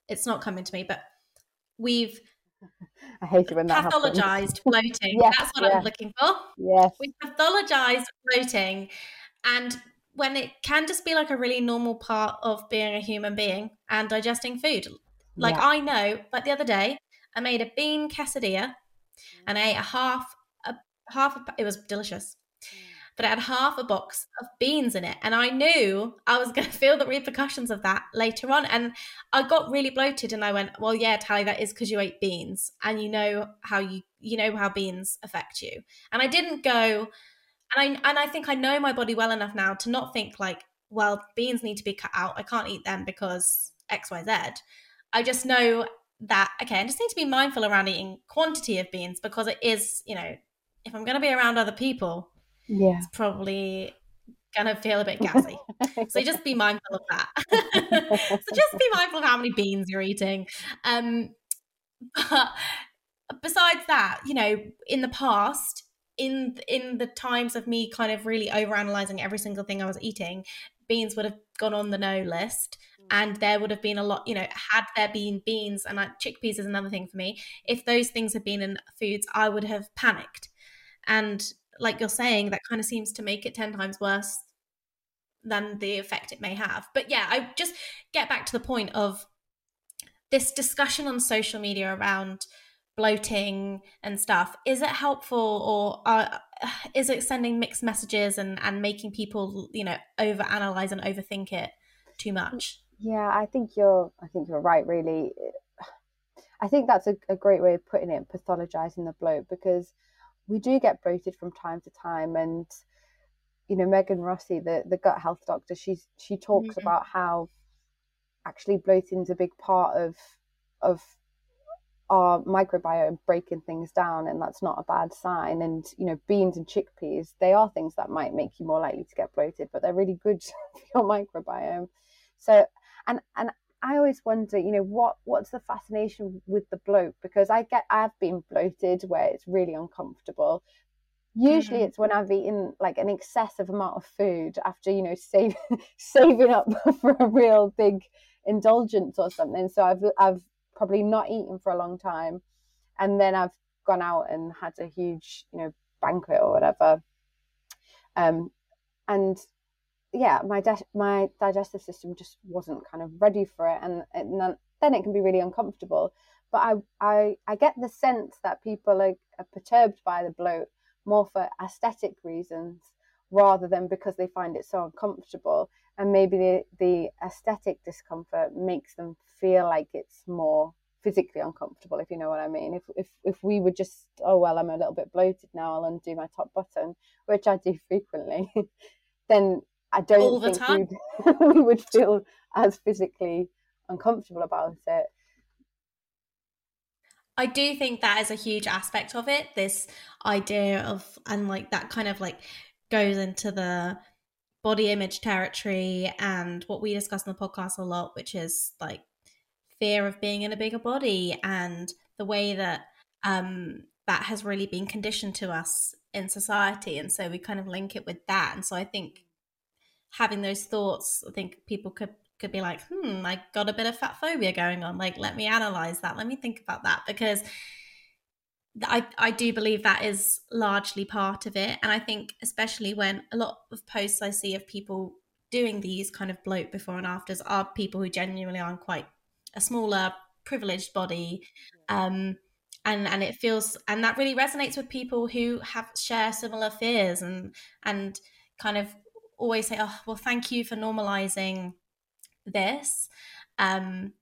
it's not coming to me, but we've I hate it when that pathologized bloating. yes, That's what yes. I'm looking for. Yes. We pathologized bloating and when it can just be like a really normal part of being a human being and digesting food. Like yeah. I know, like the other day, I made a bean quesadilla and I ate a half a half a, it was delicious but it had half a box of beans in it. And I knew I was going to feel the repercussions of that later on. And I got really bloated and I went, well, yeah, Tally, that is because you ate beans and you know how you, you know how beans affect you. And I didn't go, and I, and I think I know my body well enough now to not think like, well, beans need to be cut out. I can't eat them because XYZ. I just know that, okay, I just need to be mindful around eating quantity of beans because it is, you know, if I'm going to be around other people, yeah, it's probably to feel a bit gassy. so just be mindful of that. so just be mindful of how many beans you're eating. Um, but besides that, you know, in the past, in in the times of me kind of really overanalyzing every single thing I was eating, beans would have gone on the no list mm. and there would have been a lot you know had there been beans and like chickpeas is another thing for me if those things had been in foods i would have panicked and like you're saying that kind of seems to make it 10 times worse than the effect it may have. But yeah i just get back to the point of this discussion on social media around bloating and stuff is it helpful or uh, is it sending mixed messages and and making people you know over analyze and overthink it too much? Yeah i think you're i think you're right really. I think that's a, a great way of putting it pathologizing the bloat because we do get bloated from time to time and you know megan rossi the the gut health doctor she's she talks mm-hmm. about how actually bloating is a big part of of our microbiome breaking things down and that's not a bad sign and you know beans and chickpeas they are things that might make you more likely to get bloated but they're really good for your microbiome so and and i always wonder you know what what's the fascination with the bloat because i get i've been bloated where it's really uncomfortable usually mm-hmm. it's when i've eaten like an excessive amount of food after you know save, saving up for a real big indulgence or something so i've i've probably not eaten for a long time, and then I've gone out and had a huge, you know, banquet or whatever. Um, and yeah, my my digestive system just wasn't kind of ready for it, and, and then it can be really uncomfortable. But I, I, I get the sense that people are, are perturbed by the bloat more for aesthetic reasons rather than because they find it so uncomfortable and maybe the, the aesthetic discomfort makes them feel like it's more physically uncomfortable if you know what i mean if if if we were just oh well i'm a little bit bloated now i'll undo my top button which i do frequently then i don't think we would feel as physically uncomfortable about it I do think that is a huge aspect of it. This idea of, and like that kind of like goes into the body image territory and what we discuss in the podcast a lot, which is like fear of being in a bigger body and the way that um, that has really been conditioned to us in society. And so we kind of link it with that. And so I think having those thoughts, I think people could could be like, hmm, I got a bit of fat phobia going on. Like, let me analyze that. Let me think about that because I, I do believe that is largely part of it. And I think, especially when a lot of posts I see of people doing these kind of bloat before and afters are people who genuinely are quite a smaller, privileged body. Um, and, and it feels and that really resonates with people who have share similar fears and and kind of always say oh well thank you for normalizing this um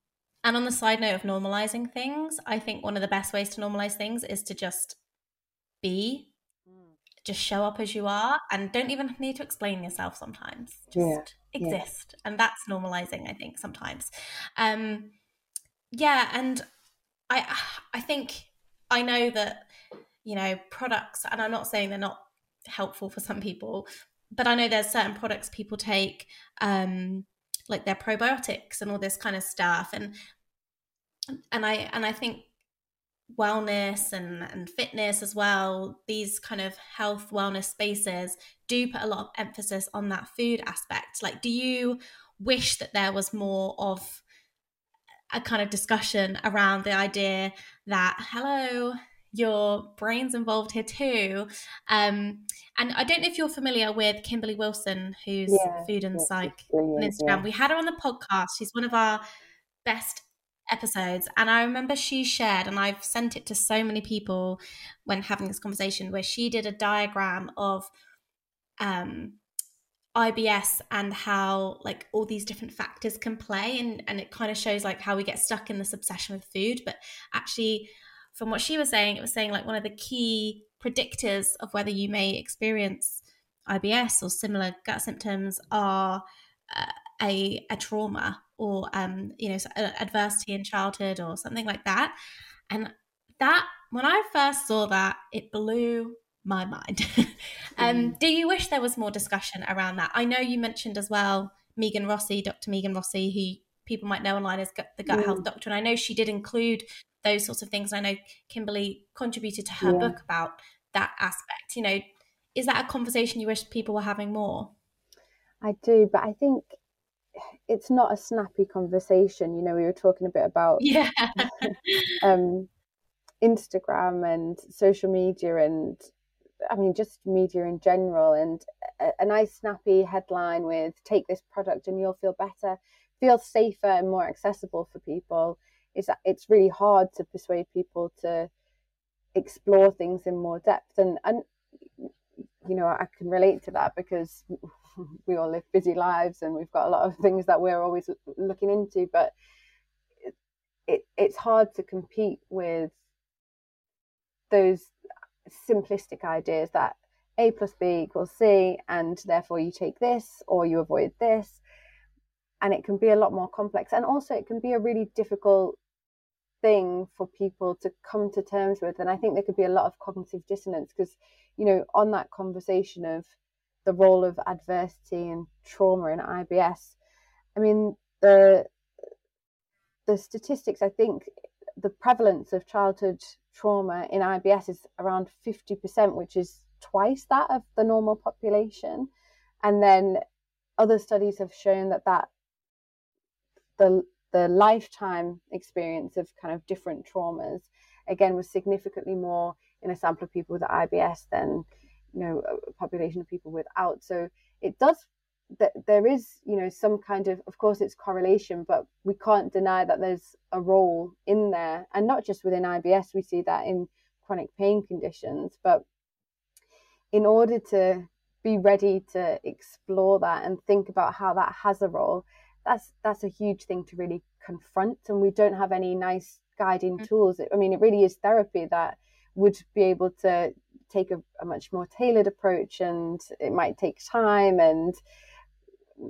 and on the side note of normalizing things, I think one of the best ways to normalize things is to just be, mm. just show up as you are, and don't even need to explain yourself sometimes. Just yeah. exist. Yeah. And that's normalizing, I think, sometimes. Um, yeah. And I, I think I know that, you know, products, and I'm not saying they're not helpful for some people, but I know there's certain products people take. Um, like their probiotics and all this kind of stuff and and i and i think wellness and and fitness as well these kind of health wellness spaces do put a lot of emphasis on that food aspect like do you wish that there was more of a kind of discussion around the idea that hello your brain's involved here too. Um and i don't know if you're familiar with kimberley wilson who's yeah, food and psych on instagram yeah. we had her on the podcast. She's one of our best episodes. And i remember she shared and i've sent it to so many people when having this conversation where she did a diagram of um IBS and how like all these different factors can play. And and it kind of shows like how we get stuck in this obsession with food. But actually from what she was saying it was saying like one of the key predictors of whether you may experience IBS or similar gut symptoms are a, a trauma or um, you know adversity in childhood or something like that and that when i first saw that it blew my mind um, mm. do you wish there was more discussion around that i know you mentioned as well megan rossi dr megan rossi who people might know online as the gut mm. health doctor and i know she did include those sorts of things i know kimberley contributed to her yeah. book about that aspect you know is that a conversation you wish people were having more i do but i think it's not a snappy conversation. You know, we were talking a bit about yeah. um, Instagram and social media, and I mean, just media in general. And a, a nice snappy headline with "Take this product and you'll feel better," feels safer and more accessible for people. Is it's really hard to persuade people to explore things in more depth. And and you know I can relate to that because we all live busy lives and we've got a lot of things that we're always looking into but it, it it's hard to compete with those simplistic ideas that a plus b equals c and therefore you take this or you avoid this. And it can be a lot more complex. And also it can be a really difficult thing for people to come to terms with and i think there could be a lot of cognitive dissonance because you know on that conversation of the role of adversity and trauma in IBS. I mean, the the statistics, I think the prevalence of childhood trauma in IBS is around 50%, which is twice that of the normal population. And then other studies have shown that that the the lifetime experience of kind of different traumas again was significantly more in a sample of people with IBS than you know a population of people without. So it does that there is you know some kind of of course it's correlation but we can't deny that there's a role in there. And not just within IBS we see that in chronic pain conditions but in order to be ready to explore that and think about how that has a role that's that's a huge thing to really confront and we don't have any nice guiding mm. tools. I mean it really is therapy that would be able to take a, a much more tailored approach and it might take time and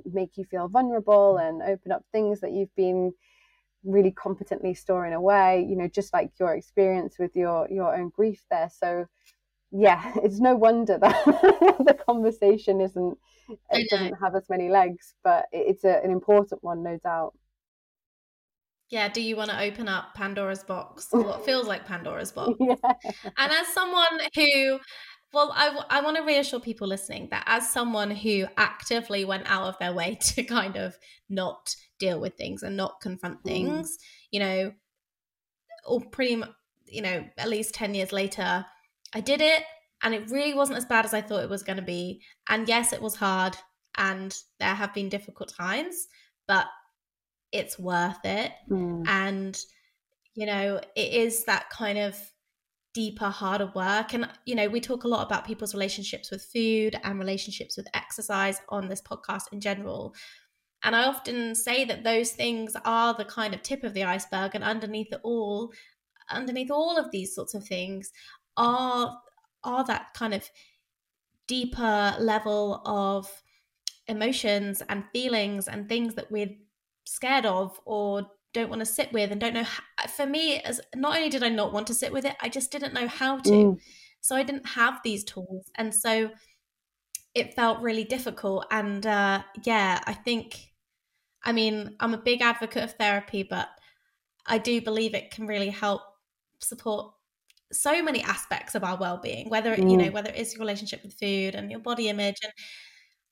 make you feel vulnerable and open up things that you've been really competently storing away you know just like your experience with your your own grief there. So yeah it's no wonder that the conversation isn't it doesn't have as many legs but it's a, an important one no doubt yeah, do you want to open up Pandora's box? Or what feels like Pandora's box? Yeah. And as someone who, well, I, I want to reassure people listening that as someone who actively went out of their way to kind of not deal with things and not confront mm. things, mm. you know, or pretty much, you know, at least 10 years later, I did it and it really wasn't as bad as I thought it was going to be. And yes, it was hard and there have been difficult times, but it's worth it. Mm. And, you know, it is that kind of deeper, harder work. And, you know, we talk a lot about people's relationships with food and relationships with exercise on this podcast in general. And I often say that those things are the kind of tip of the iceberg, and underneath it all, underneath all of these sorts of things, are are that kind of deeper level of emotions and feelings and things that we're scared of or don't want to sit with and don't know how, for me as not only did i not want to sit with it i just didn't know how to mm. so i didn't have these tools and so it felt really difficult and uh, yeah i think i mean i'm a big advocate of therapy but i do believe it can really help support so many aspects of our well-being whether mm. you know whether it's your relationship with food and your body image and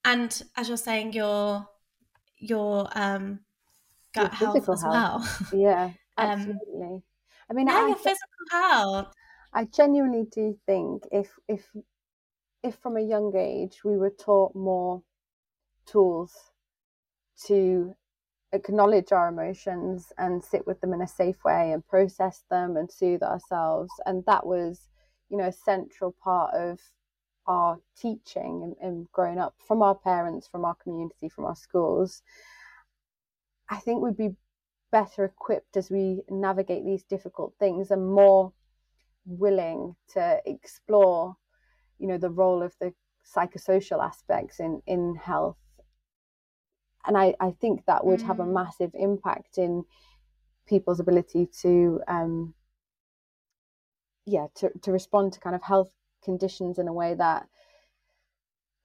and as you're saying your your um gut health as health. well. Yeah, um, absolutely. Um, I mean, yeah, I, your physical health. I genuinely do think if if if from a young age we were taught more tools to acknowledge our emotions and sit with them in a safe way and process them and soothe ourselves. And that was you know a central part of our teaching and, and growing up from our parents from our community from our schools. I think we'd be better equipped as we navigate these difficult things and more willing to explore, you know, the role of the psychosocial aspects in in health and I, I think that would have a Mm. massive impact in people's ability to um yeah to, to respond to kind of health conditions in a way that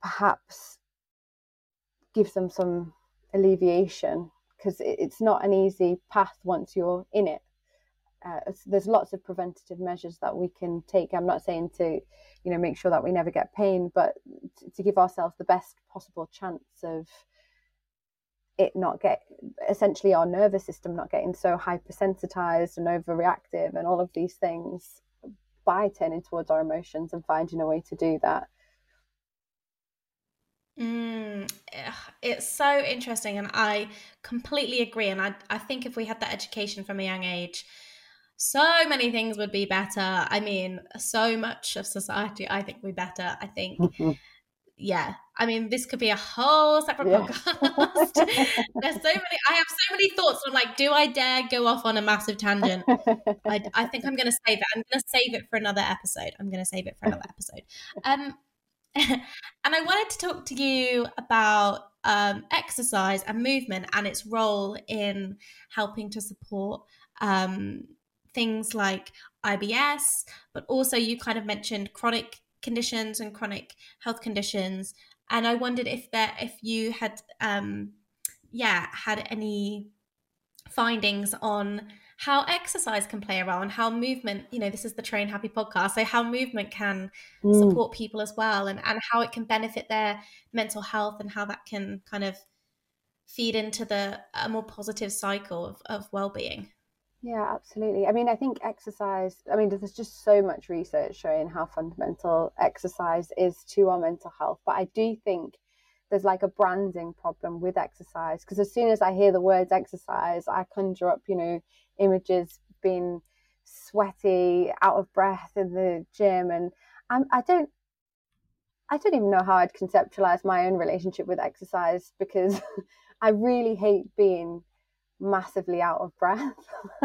perhaps gives them some alleviation. Because it, it's not an easy path once you're in it. Uh, there's lots of preventative measures that we can take. I'm not saying to you know make sure that we never get pain but to give ourselves the best possible chance of it not get essentially our nervous system not getting so hypersensitized and overreactive and all of these things by turning towards our emotions and finding a way to do that Mm, it's so interesting, and I completely agree. And I, I think if we had that education from a young age, so many things would be better. I mean, so much of society, I think, would be better. I think, yeah. I mean, this could be a whole separate Yeah. podcast. There's so many. I have so many thoughts. I'm like, do I dare go off on a massive tangent? I, I think I'm going to save it. I'm going to save it for another episode. I'm going to save it for another episode. Um, and I wanted to talk to you about um, exercise and movement and its role in helping to support um, things like IBS, but also you kind of mentioned chronic conditions and chronic health conditions. And I wondered if there, if you had, um, yeah, had any findings on how exercise can play a role and how movement, you know, this is the Train Happy podcast, so how movement can Mm. support people as well and, and how it can benefit their mental health and how that can kind of feed into the a more positive cycle of, of well-being. Yeah, absolutely. I mean, I think exercise, I mean, there's just so much research showing how fundamental exercise is to our mental health. But I do think there's like a branding problem with exercise because as soon as I hear the words exercise, I conjure up, you know, images being sweaty, out of breath in the gym. And I'm, I don't, I don't even know how I'd conceptualize my own relationship with exercise because I really hate being massively out of breath.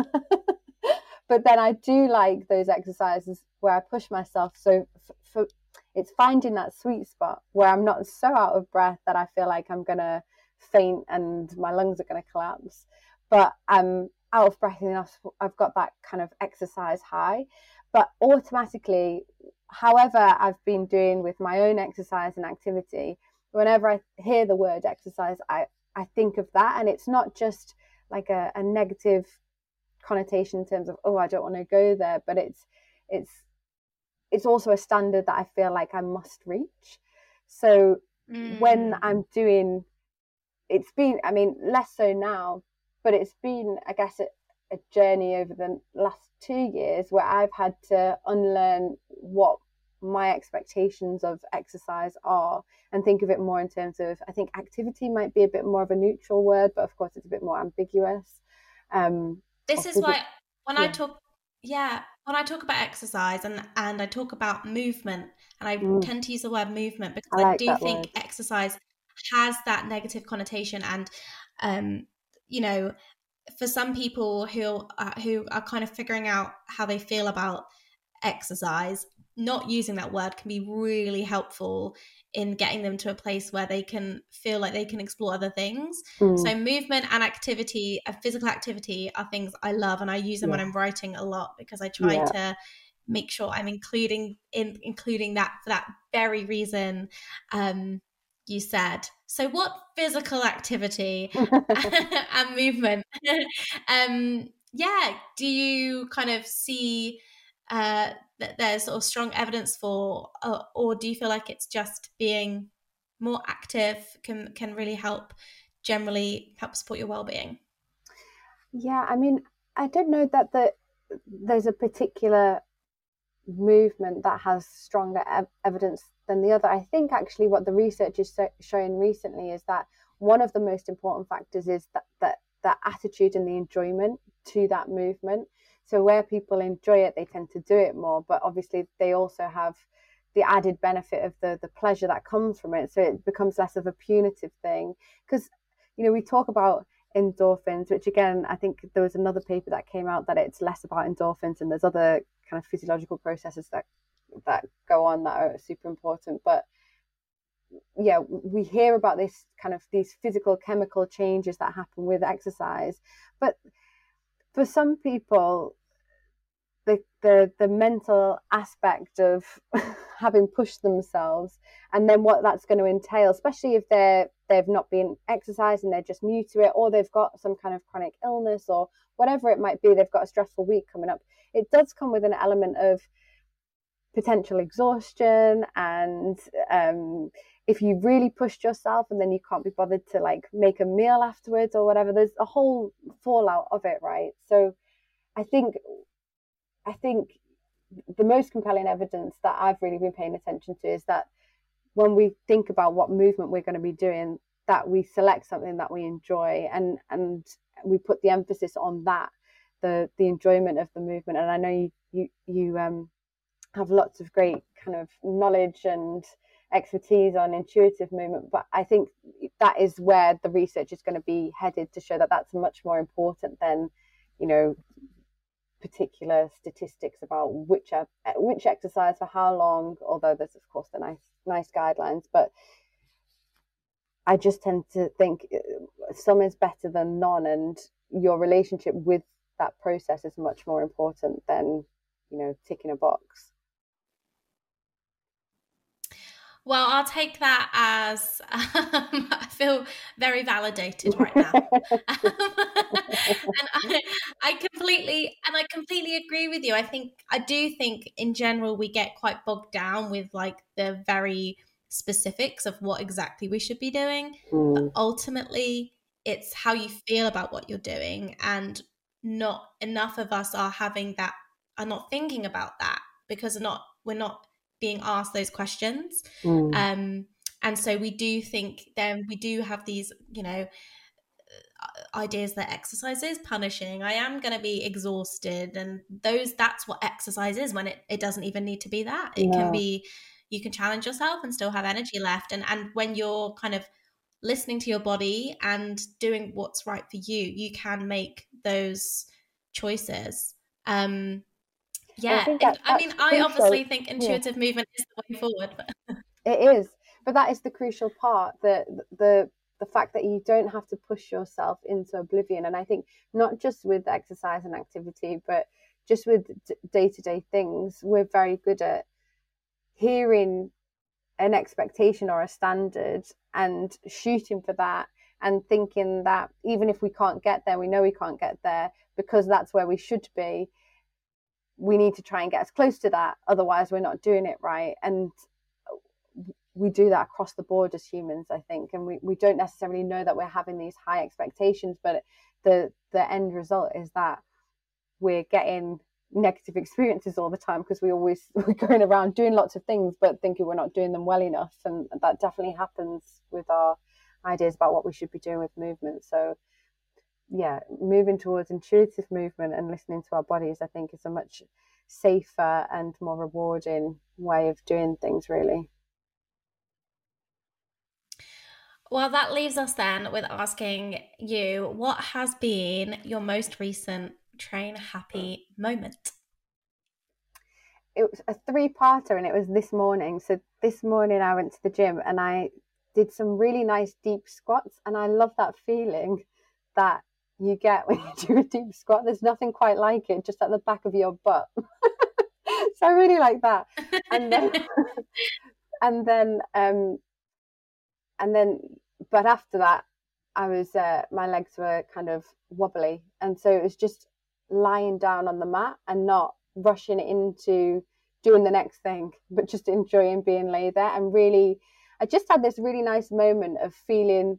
but then I do like those exercises where I push myself. So f- it's finding that sweet spot where I'm not so out of breath that I feel like I'm gonna faint and my lungs are gonna collapse, but I'm out of breath enough. I've got that kind of exercise high, but automatically, however I've been doing with my own exercise and activity, whenever I hear the word exercise, I I think of that, and it's not just like a, a negative connotation in terms of oh I don't want to go there, but it's it's it's also a standard that I feel like I must reach. So when Mm. I'm doing, it's been I mean less so now, but it's been I guess a, a journey over the last two years where I've had to unlearn what my expectations of exercise are and think of it more in terms of I think activity might be a bit more of a neutral word, but of course it's a bit more ambiguous. Um, this is why when I talk yeah, when I talk about exercise and and I talk about movement and I Mm. tend to use the word movement because I I, do think word. exercise has that negative connotation and um you know for some people who are, who are kind of figuring out how they feel about exercise not using that word can be really helpful in getting them to a place where they can feel like they can explore other things mm, so movement and activity, uh, physical activity, are things I love, and I use them when I'm writing a lot because I try Yeah. to make sure I'm including in including that for that very reason. Um, you said so. What physical activity and movement? um, yeah, do you kind of see uh, that there's sort of strong evidence for, uh, or do you feel like it's just being more active can can really help generally help support your well-being Yeah, I mean, I don't know that the, there's a particular movement that has stronger ev- evidence than the other. I think actually what the research is so- showing recently is that one of the most important factors is that that that attitude and the enjoyment to that movement. So where people enjoy it, they tend to do it more. But obviously, they also have the added benefit of the the pleasure that comes from it. So it becomes less of a punitive thing because you know we talk about endorphins, which again, I think there was another paper that came out that it's less about endorphins and there's other kind of physiological processes that that go on that are super important. But yeah, we hear about this kind of these physical chemical changes that happen with exercise, but for some people, the the the mental aspect of having pushed themselves and then what that's going to entail especially if they're they've not been exercising they're just new to it or they've got some kind of chronic illness or whatever it might be they've got a stressful week coming up it does come with an element of potential exhaustion and um, if you really pushed yourself and then you can't be bothered to like make a meal afterwards or whatever there's a whole fallout of it right? So i think i think the most compelling evidence that i've really been paying attention to is that when we think about what movement we're going to be doing that we select something that we enjoy and and we put the emphasis on that the the enjoyment of the movement. And i know you you you um have lots of great kind of knowledge and expertise on intuitive movement but i think that is where the research is going to be headed to show that that's much more important than you know particular statistics about which which exercise for how long although there's of course the nice nice guidelines but i just tend to think uh, some is better than none and your relationship with that process is much more important than you know ticking a box Well, I'll take that as um, I feel very validated right now, and I, I completely and I completely agree with you. I think I do think in general we get quite bogged down with like the very specifics of what exactly we should be doing, mm. but ultimately it's how you feel about what you're doing, and not enough of us are having that are not thinking about that because not we're not being asked those questions. Mm. Um, and so we do think then we do have these, you know, uh, ideas that exercise is punishing. I am going to be exhausted. And those, that's what exercise is when it, it doesn't even need to be that. It yeah. can be, you can challenge yourself and still have energy left. And, and when you're kind of listening to your body and doing what's right for you, you can make those choices. Um, yeah, I, that, I mean, I obviously think intuitive yeah. movement is the way forward. But... it is, but that is the crucial part. The the the fact that you don't have to push yourself into oblivion, and I think not just with exercise and activity, but just with day to day things, we're very good at hearing an expectation or a standard and shooting for that and thinking that even if we can't get there, we know we can't get there because that's where we should be we need to try and get as close to that otherwise we're not doing it right. And we do that across the board as humans i think. And we, we don't necessarily know that we're having these high expectations but the the end result is that we're getting negative experiences all the time because we always we're going around doing lots of things but thinking we're not doing them well enough. And that definitely happens with our ideas about what we should be doing with movement. So yeah, moving towards intuitive movement and listening to our bodies, I think, is a much safer and more rewarding way of doing things, really. Well, that leaves us then with asking you what has been your most recent train happy moment? It was a three parter and it was this morning. So, this morning I went to the gym and I did some really nice deep squats, and I love that feeling that you get when you do a deep squat. There's nothing quite like it, just at the back of your butt. so I really like that. And then, and then, um, and then, but after that, I was uh, my legs were kind of wobbly, and so it was just lying down on the mat and not rushing into doing the next thing, but just enjoying being laid there and really. I just had this really nice moment of feeling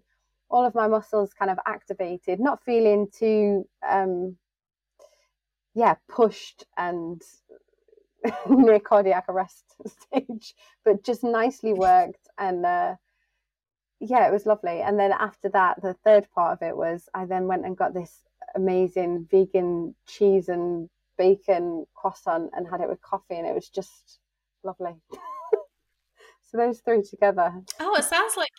all of my muscles kind of activated, not feeling too, um, yeah, pushed and near cardiac arrest stage, but just nicely worked. And uh, yeah, it was lovely. And then after that, the third part of it was I then went and got this amazing vegan cheese and bacon croissant and had it with coffee, and it was just lovely. so those three together. Oh, it sounds like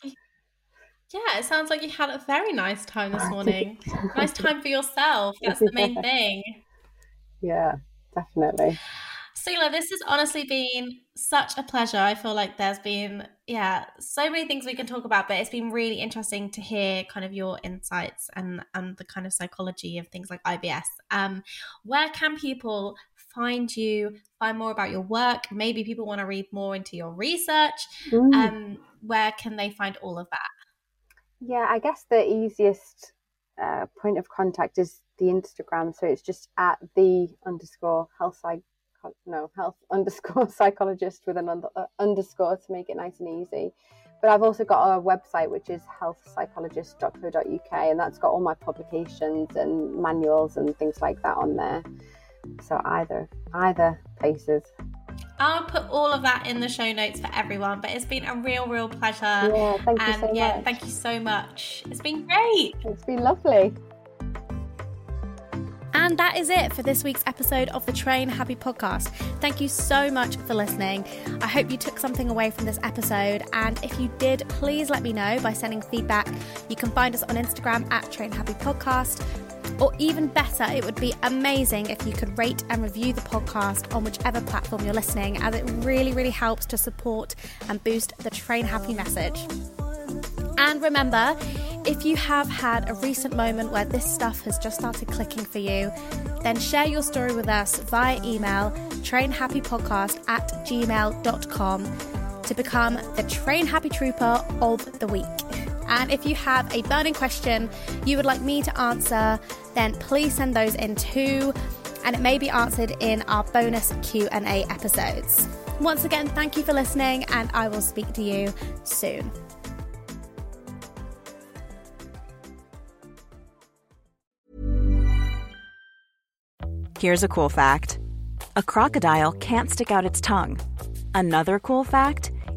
yeah, it sounds like you had a very nice time this morning. nice time for yourself. That's the main thing. Yeah, definitely. Sula, this has honestly been such a pleasure. I feel like there's been, yeah, so many things we can talk about, but it's been really interesting to hear kind of your insights and and the kind of psychology of things like IBS. Um, where can people find you, find more about your work? Maybe people want to read more into your research. Mm. Um, where can they find all of that? Yeah, I guess the easiest uh, point of contact is the Instagram. So it's just at the underscore health psych no health underscore psychologist with an under, uh, underscore to make it nice and easy. But I've also got a website which is healthpsychologist.co.uk and that's got all my publications and manuals and things like that on there. So either either places. I'll put all of that in the show notes for everyone. But it's been a real, real pleasure. Yeah, thank and you so yeah, much. thank you so much. It's been great. It's been lovely. And that is it for this week's episode of the Train Happy podcast. Thank you so much for listening. I hope you took something away from this episode. And if you did, please let me know by sending feedback. You can find us on Instagram at Train Happy Podcast. Or even better, it would be amazing if you could rate and review the podcast on whichever platform you're listening, as it really, really helps to support and boost the Train Happy message. And remember, if you have had a recent moment where this stuff has just started clicking for you, then share your story with us via email trainhappypodcast at gmail.com to become the Train Happy Trooper of the Week. And if you have a burning question you would like me to answer, then please send those in too, and it may be answered in our bonus Q&A episodes. Once again, thank you for listening, and I will speak to you soon. Here's a cool fact a crocodile can't stick out its tongue. Another cool fact